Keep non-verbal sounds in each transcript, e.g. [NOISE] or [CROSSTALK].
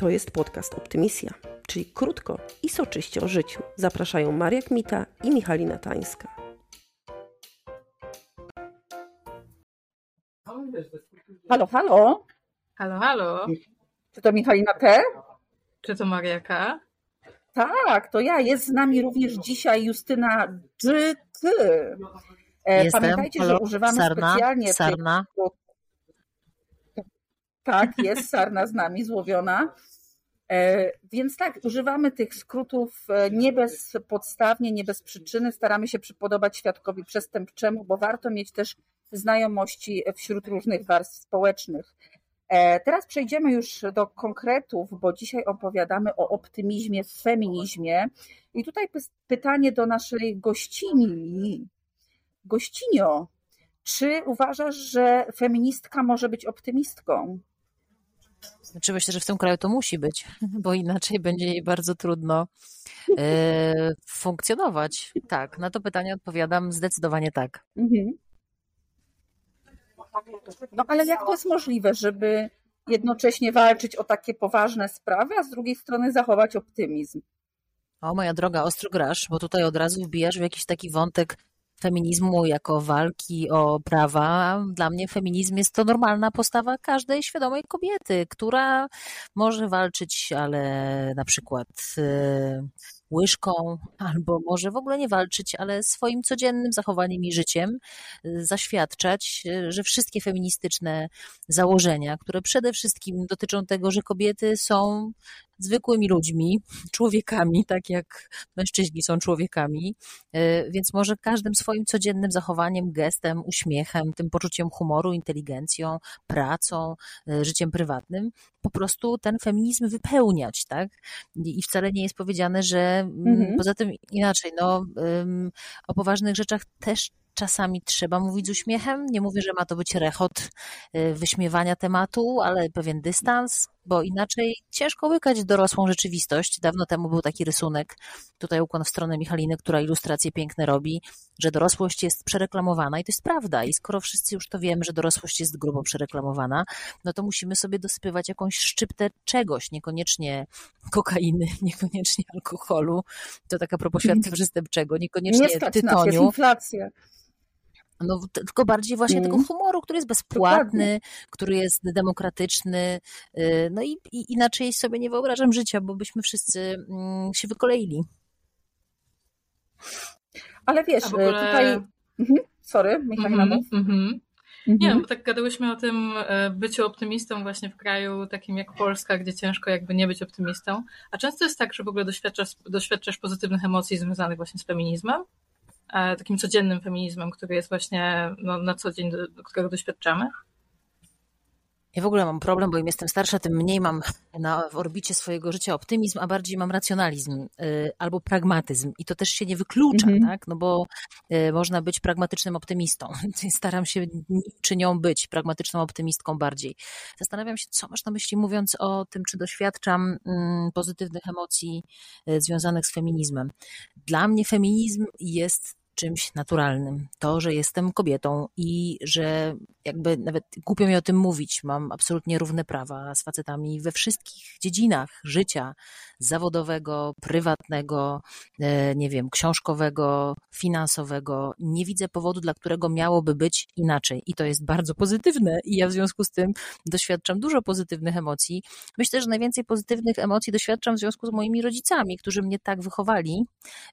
To jest podcast Optymisja, czyli krótko i soczyście o życiu. Zapraszają Maria Kmita i Michalina Tańska. Halo, halo. Halo, halo. Czy to Michalina T? Czy to Mariaka? Tak, to ja. Jest z nami również dzisiaj Justyna GT. E, Jestem. Pamiętajcie, Halo, że używamy Sarna, specjalnie Sarna. tych... Tak, jest Sarna z nami, złowiona. E, Więc tak, używamy tych skrótów e, nie bezpodstawnie, nie bez przyczyny. Staramy się przypodobać świadkowi przestępczemu, bo warto mieć też znajomości wśród różnych warstw społecznych. E, Teraz przejdziemy już do konkretów, bo dzisiaj opowiadamy o optymizmie w feminizmie. I tutaj pytanie do naszej gościni. Gościnio, czy uważasz, że feministka może być optymistką? Znaczy myślę, że w tym kraju to musi być, [LAUGHS] bo inaczej będzie jej bardzo trudno e, funkcjonować. Tak, na to pytanie odpowiadam zdecydowanie tak. Mhm. No ale jak to jest możliwe, żeby jednocześnie walczyć o takie poważne sprawy, a z drugiej strony zachować optymizm? O, moja droga, ostro grasz, bo tutaj od razu wbijasz w jakiś taki wątek feminizmu jako walki o prawa. Dla mnie feminizm jest to normalna postawa każdej świadomej kobiety, która może walczyć, ale na przykład e, łyżką, albo może w ogóle nie walczyć, ale swoim codziennym zachowaniem i życiem e, zaświadczać, e, że wszystkie feministyczne założenia, które przede wszystkim dotyczą tego, że kobiety są zwykłymi ludźmi, człowiekami, tak jak mężczyźni są człowiekami, E, więc może każdym swoim codziennym zachowaniem, gestem, uśmiechem, tym poczuciem humoru, inteligencją, pracą, e, życiem prywatnym, po prostu ten feminizm wypełniać, tak? I wcale nie jest powiedziane, że mm, Mhm. poza tym inaczej, no o poważnych rzeczach też czasami trzeba mówić z uśmiechem. Nie mówię, że ma to być rechot y, wyśmiewania tematu, ale pewien dystans, bo inaczej ciężko łykać dorosłą rzeczywistość. Dawno temu był taki rysunek, tutaj ukłon w stronę Michaliny, która ilustracje piękne robi, że dorosłość jest przereklamowana i to jest prawda. I skoro wszyscy już to wiemy, że dorosłość jest grubo przereklamowana, no to musimy sobie dosypywać jakąś szczyptę czegoś, niekoniecznie kokainy, [LAUGHS] niekoniecznie alkoholu, to tak a propos [LAUGHS] świadka przestępczego, niekoniecznie Nie stać nas, jest tytoniu, inflacja. No, tylko bardziej właśnie Mm. tego humoru, który jest bezpłatny, który jest demokratyczny. y, No i, i inaczej sobie nie wyobrażam życia, bo byśmy wszyscy mm, się wykoleili. Ale wiesz, w ogóle- tutaj... Mhm. Sorry, Michalina, Mhm, mów. mhm. Nie, Mhm. bo tak gadałyśmy o tym e, byciu optymistą właśnie w kraju takim jak Polska, gdzie ciężko jakby nie być optymistą. A często jest tak, że w ogóle doświadczasz, doświadczasz pozytywnych emocji związanych właśnie z feminizmem, takim codziennym feminizmem, który jest właśnie no, na co dzień, do, którego doświadczamy. Ja w ogóle mam problem, bo im jestem starsza, tym mniej mam na, w orbicie swojego życia optymizm, a bardziej mam racjonalizm y, albo pragmatyzm. I to też się nie wyklucza, Mhm. tak? No bo y, można być pragmatycznym optymistą. [LAUGHS] Staram się czy nią być, pragmatyczną optymistką bardziej. Zastanawiam się, co masz na myśli, mówiąc o tym, czy doświadczam mm, pozytywnych emocji y, związanych z feminizmem. Dla mnie feminizm jest czymś naturalnym. To, że jestem kobietą i że jakby nawet głupio mi o tym mówić, mam absolutnie równe prawa z facetami we wszystkich dziedzinach życia zawodowego, prywatnego, e, nie wiem, książkowego, finansowego. Nie widzę powodu, dla którego miałoby być inaczej. I to jest bardzo pozytywne. I ja w związku z tym doświadczam dużo pozytywnych emocji. Myślę, że najwięcej pozytywnych emocji doświadczam w związku z moimi rodzicami, którzy mnie tak wychowali,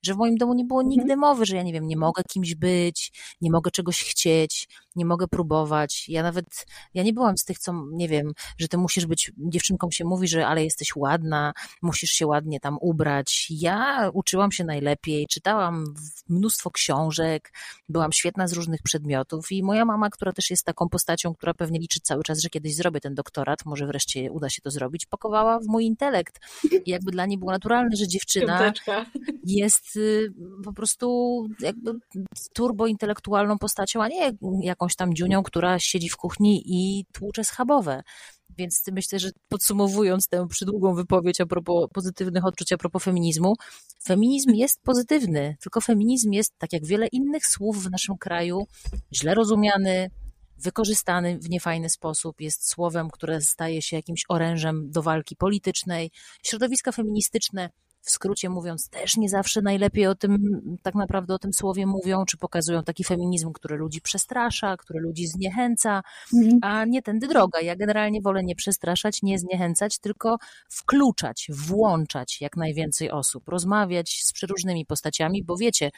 że w moim domu nie było nigdy mowy, że ja nie wiem, nie mogę kimś być, nie mogę czegoś chcieć, nie mogę próbować. Ja nawet, ja nie byłam z tych, co, nie wiem, że ty musisz być, dziewczynkom się mówi, że ale jesteś ładna, musisz się ładnie tam ubrać. Ja uczyłam się najlepiej, czytałam mnóstwo książek, byłam świetna z różnych przedmiotów i moja mama, która też jest taką postacią, która pewnie liczy cały czas, że kiedyś zrobię ten doktorat, może wreszcie uda się to zrobić, pakowała w mój intelekt. I jakby dla niej było naturalne, że dziewczyna Piąteczka. jest y, po prostu turbointelektualną postacią, a nie jakąś tam dziunią, która siedzi w kuchni i tłucze schabowe. Więc myślę, że podsumowując tę przydługą wypowiedź a propos pozytywnych odczuć, a propos feminizmu, feminizm jest pozytywny, tylko feminizm jest, tak jak wiele innych słów w naszym kraju, źle rozumiany, wykorzystany w niefajny sposób, jest słowem, które staje się jakimś orężem do walki politycznej. Środowiska feministyczne w skrócie mówiąc, też nie zawsze najlepiej o tym, tak naprawdę o tym słowie mówią, czy pokazują taki feminizm, który ludzi przestrasza, który ludzi zniechęca, mhm. a nie tędy droga. Ja generalnie wolę nie przestraszać, nie zniechęcać, tylko wkluczać, włączać jak najwięcej osób, rozmawiać z przeróżnymi postaciami, bo wiecie,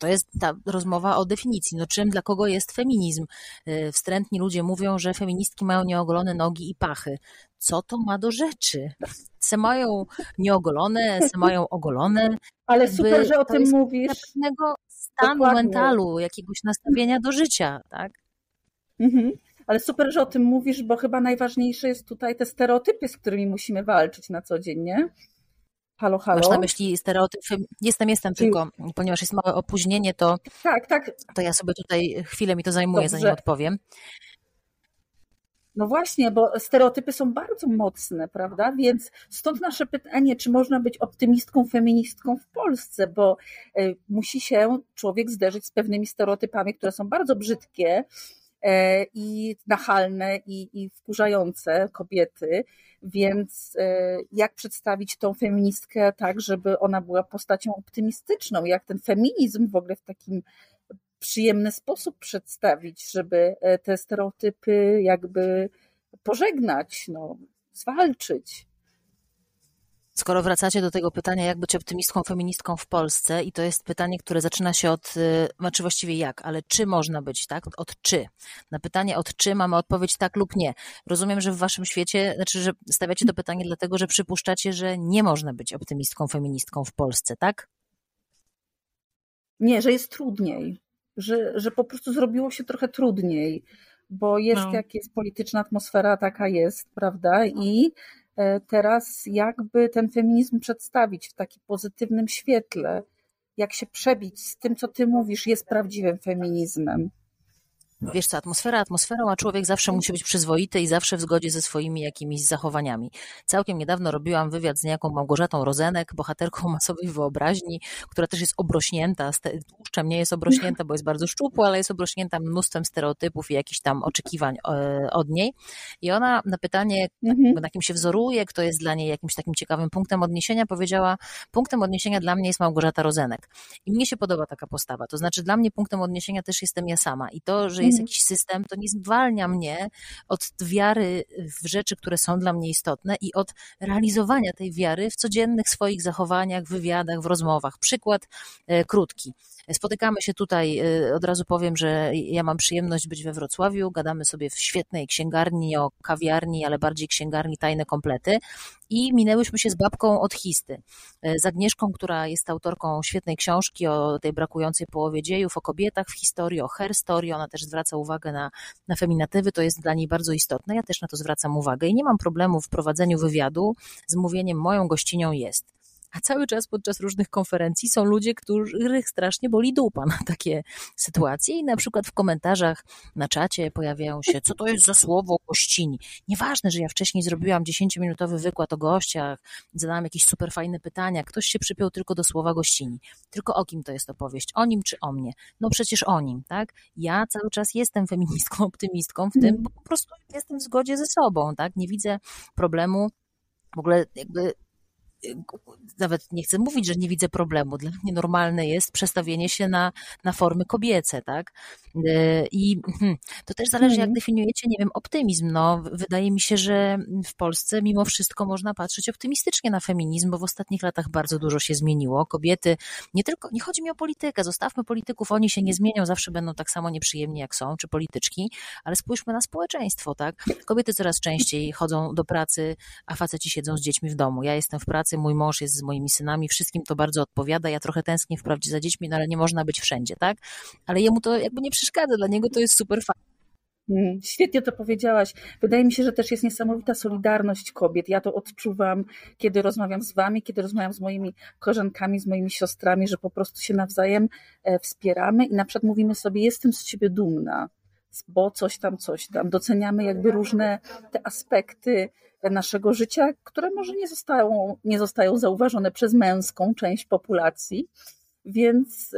to jest ta rozmowa o definicji. No czym, dla kogo jest feminizm? Y, wstrętni ludzie mówią, że feministki mają nieogolone nogi i pachy. Co to ma do rzeczy? Se mają nieogolone, se mają ogolone. Ale super, że o tym mówisz. Pewnego stanu Dokładnie. mentalu, jakiegoś nastawienia do życia, tak? Mhm. Ale super, że o tym mówisz, bo chyba najważniejsze jest tutaj te stereotypy, z którymi musimy walczyć na co dzień, nie? Halo, halo. Masz na myśli stereotypy? Jestem, jestem, tylko ponieważ jest małe opóźnienie, to, tak, tak. to ja sobie tutaj chwilę mi to zajmuje, Dobrze. zanim odpowiem. No właśnie, bo stereotypy są bardzo mocne, prawda? Więc stąd nasze pytanie, czy można być optymistką, feministką w Polsce, bo e, musi się człowiek zderzyć z pewnymi stereotypami, które są bardzo brzydkie i nachalne i, i wkurzające kobiety. Więc e, jak przedstawić tą feministkę tak, żeby ona była postacią optymistyczną? Jak ten feminizm w ogóle w takim przyjemny sposób przedstawić, żeby e, te stereotypy jakby pożegnać, no, zwalczyć. Skoro wracacie do tego pytania, jak być optymistką, feministką w Polsce, i to jest pytanie, które zaczyna się od, znaczy właściwie jak, ale czy można być, tak? Od czy. Na pytanie od czy mamy odpowiedź tak lub nie. Rozumiem, że w waszym świecie, znaczy, że stawiacie to pytanie dlatego, że przypuszczacie, że nie można być optymistką, feministką w Polsce, tak? Nie, że jest trudniej. Że, że po prostu zrobiło się trochę trudniej, bo jest no. jak jest polityczna atmosfera, taka jest, prawda? I teraz jakby ten feminizm przedstawić w takim pozytywnym świetle, jak się przebić z tym, co ty mówisz, jest prawdziwym feminizmem. Wiesz co, atmosfera atmosferą, a człowiek zawsze musi być przyzwoity i zawsze w zgodzie ze swoimi jakimiś zachowaniami. Całkiem niedawno robiłam wywiad z niejaką Małgorzatą Rozenek, bohaterką [LAUGHS] masowej wyobraźni, która też jest obrośnięta, tłuszczem nie jest obrośnięta, bo jest bardzo szczupła, ale jest obrośnięta mnóstwem stereotypów i jakichś tam oczekiwań e, od niej. I ona na pytanie, mhm. na kim się wzoruje, kto jest dla niej jakimś takim ciekawym punktem odniesienia, powiedziała, punktem odniesienia dla mnie jest Małgorzata Rozenek. I mnie się podoba taka postawa. To znaczy dla mnie punktem odniesienia też jestem ja sama. I to, że jest mhm. jakiś system, to nie zwalnia mnie od wiary w rzeczy, które są dla mnie istotne i od realizowania tej wiary w codziennych swoich zachowaniach, wywiadach, w rozmowach. Przykład e, krótki. Spotykamy się tutaj, y, od razu powiem, że ja mam przyjemność być we Wrocławiu, gadamy sobie w świetnej księgarni o kawiarni, ale bardziej księgarni tajne komplety. I minęłyśmy się z babką od histy, y, z Agnieszką, która jest autorką świetnej książki o tej brakującej połowie dziejów, o kobietach w historii, o her story, ona też zwraca uwagę na, na feminatywy, to jest dla niej bardzo istotne, ja też na to zwracam uwagę i nie mam problemu w prowadzeniu wywiadu. Z mówieniem moją gościnią jest a cały czas podczas różnych konferencji są ludzie, których strasznie boli dupa na takie sytuacje i na przykład w komentarzach na czacie pojawiają się, co to jest za słowo gościni. Nieważne, że ja wcześniej zrobiłam 10-minutowy wykład o gościach, zadałam jakieś super fajne pytania, ktoś się przypiął tylko do słowa gościni. Tylko o kim to jest opowieść? O nim czy o mnie? No przecież o nim, tak? Ja cały czas jestem feministką, optymistką w tym, mm. bo po prostu jestem w zgodzie ze sobą, tak? Nie widzę problemu w ogóle jakby nawet nie chcę mówić, że nie widzę problemu. Dla mnie normalne jest przestawienie się na, na formy kobiece, tak? E, I hmm, to też zależy, jak mhm. definiujecie, nie wiem, optymizm. No, wydaje mi się, że w Polsce mimo wszystko można patrzeć optymistycznie na feminizm, bo w ostatnich latach bardzo dużo się zmieniło. Kobiety, nie tylko, nie chodzi mi o politykę, zostawmy polityków, oni się nie zmienią, zawsze będą tak samo nieprzyjemni jak są, czy polityczki, ale spójrzmy na społeczeństwo, tak? Kobiety coraz częściej chodzą do pracy, a faceci siedzą z dziećmi w domu. Ja jestem w pracy, mój mąż jest z moimi synami, wszystkim to bardzo odpowiada. Ja trochę tęsknię wprawdzie za dziećmi, no ale nie można być wszędzie, tak? Ale jemu to jakby nie przeszkadza, dla niego to jest super fajne. Mm, świetnie to powiedziałaś. Wydaje mi się, że też jest niesamowita solidarność kobiet. Ja to odczuwam, kiedy rozmawiam z wami, kiedy rozmawiam z moimi koleżankami, z moimi siostrami, że po prostu się nawzajem e, wspieramy i na przykład mówimy sobie, jestem z ciebie dumna, bo coś tam, coś tam. Doceniamy jakby różne te aspekty naszego życia, które może nie zostają, nie zostają zauważone przez męską część populacji, więc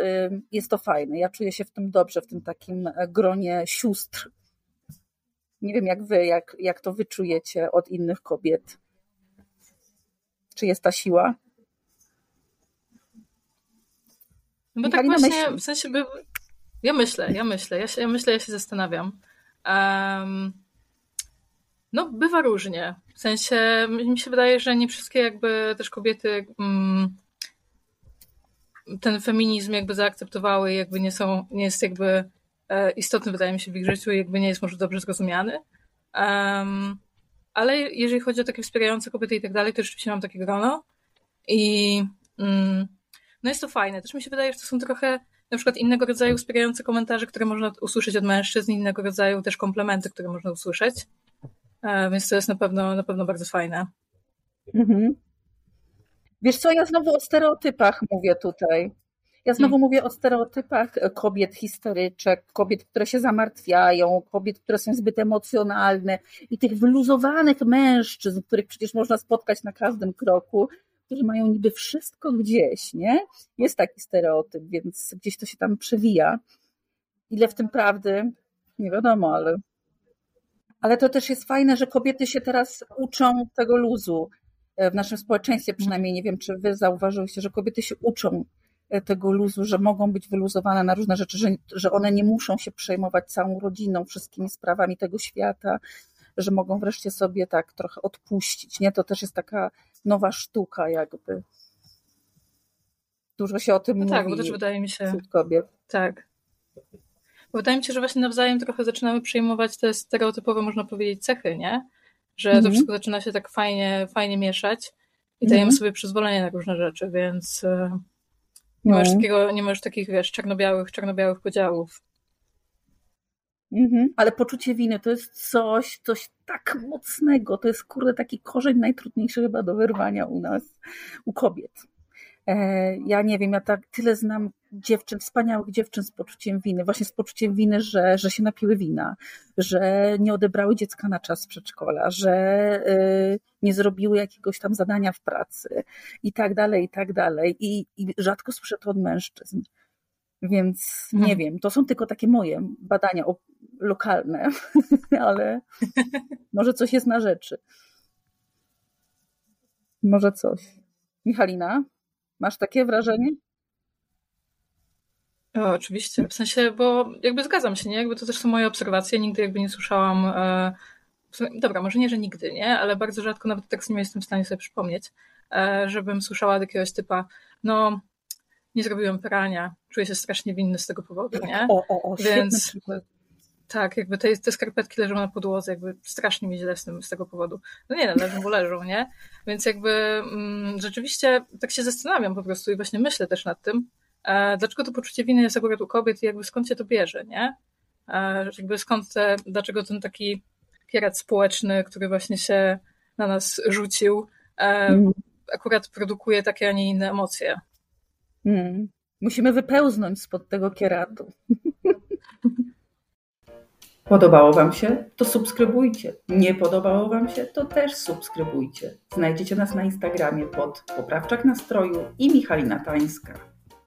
jest to fajne. Ja czuję się w tym dobrze, w tym takim gronie sióstr Nie wiem jak wy, jak, jak to wyczujecie od innych kobiet. Czy jest ta siła? No bo tak właśnie, w sensie by... Ja myślę, ja myślę, ja, się, ja myślę, ja się zastanawiam. Um, no, bywa różnie. W sensie, mi się wydaje, że nie wszystkie jakby też kobiety um, ten feminizm jakby zaakceptowały jakby nie są, nie jest jakby e, istotny, wydaje mi się, w ich życiu jakby nie jest może dobrze zrozumiany. Um, ale jeżeli chodzi o takie wspierające kobiety i tak dalej, to rzeczywiście mam takie grono. I mm, no jest to fajne. Też mi się wydaje, że to są trochę na przykład innego rodzaju wspierające komentarze, które można usłyszeć od mężczyzn, innego rodzaju też komplementy, które można usłyszeć. E, więc to jest na pewno, na pewno bardzo fajne. Mhm. Wiesz co, ja znowu o stereotypach mówię tutaj. Ja znowu hmm. mówię o stereotypach kobiet historyczek, kobiet, które się zamartwiają, kobiet, które są zbyt emocjonalne i tych wyluzowanych mężczyzn, których przecież można spotkać na każdym kroku, którzy mają niby wszystko gdzieś, nie? Jest taki stereotyp, więc gdzieś to się tam przewija. Ile w tym prawdy? Nie wiadomo, ale. Ale to też jest fajne, że kobiety się teraz uczą tego luzu w naszym społeczeństwie przynajmniej, nie wiem, czy wy zauważyliście, że kobiety się uczą e, tego luzu, że mogą być wyluzowane na różne rzeczy, że, że one nie muszą się przejmować całą rodziną, wszystkimi sprawami tego świata, że mogą wreszcie sobie tak trochę odpuścić, nie? To też jest taka nowa sztuka jakby. Dużo się o tym no mówi. Tak, bo też wydaje mi się... Wśród kobiet. Tak. Bo wydaje mi się, że właśnie nawzajem trochę zaczynamy przejmować te stereotypowe, można powiedzieć, cechy, nie? Że to mhm. wszystko zaczyna się tak fajnie, fajnie mieszać i dajemy mhm. sobie przyzwolenie na różne rzeczy, więc e, nie masz no. takiego, nie masz takich, wiesz, czarno-białych, czarno-białych podziałów. Mhm. Ale poczucie winy to jest coś, coś tak mocnego. To jest kurde taki korzeń najtrudniejszy chyba do wyrwania u nas, u kobiet. E, ja nie wiem, ja tak tyle znam dziewczyn, wspaniałych dziewczyn z poczuciem winy, właśnie z poczuciem winy, że, że się napiły wina, że nie odebrały dziecka na czas przedszkola, że y, nie zrobiły jakiegoś tam zadania w pracy i tak dalej, i tak dalej. I, i rzadko słyszę to od mężczyzn. Więc nie hmm. wiem, to są tylko takie moje badania lokalne, [LAUGHS] ale [LAUGHS] może coś jest na rzeczy. Może coś. Michalina? Masz takie wrażenie? O, oczywiście, w sensie, bo jakby zgadzam się, nie? Jakby to też są moje obserwacje, nigdy jakby nie słyszałam, e, dobra, może nie, że nigdy, nie? Ale bardzo rzadko nawet tak nie jestem w stanie sobie przypomnieć, e, żebym słyszała od jakiegoś typa, no nie zrobiłem prania, czuję się strasznie winny z tego powodu, nie? O, o, o, Więc tak, jakby te, te skarpetki leżą na podłodze, jakby strasznie mi źle z, tym, z tego powodu. No nie, no, leżą, bo leżą, nie? Więc jakby mm, rzeczywiście tak się zastanawiam po prostu i właśnie myślę też nad tym, e, dlaczego to poczucie winy jest akurat u kobiet i jakby skąd się to bierze, nie? E, jakby skąd te, dlaczego ten taki kierat społeczny, który właśnie się na nas rzucił, e, mm. akurat produkuje takie, a nie inne emocje. Mm. Musimy wypełznąć spod tego kieratu. [LAUGHS] Podobało Wam się? To subskrybujcie. Nie podobało Wam się? To też subskrybujcie. Znajdziecie nas na Instagramie pod Poprawczak Nastroju i Michalina Tańska.